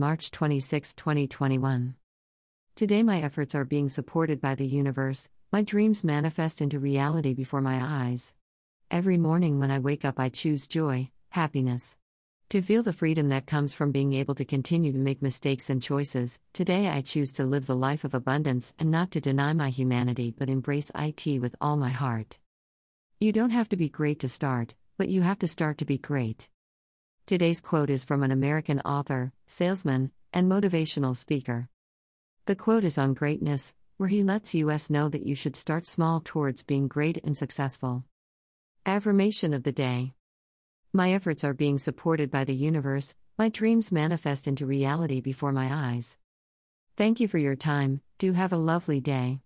March 26, 2021. Today, my efforts are being supported by the universe, my dreams manifest into reality before my eyes. Every morning when I wake up, I choose joy, happiness. To feel the freedom that comes from being able to continue to make mistakes and choices, today I choose to live the life of abundance and not to deny my humanity but embrace IT with all my heart. You don't have to be great to start, but you have to start to be great. Today's quote is from an American author, salesman, and motivational speaker. The quote is on greatness, where he lets us know that you should start small towards being great and successful. Affirmation of the day. My efforts are being supported by the universe, my dreams manifest into reality before my eyes. Thank you for your time, do have a lovely day.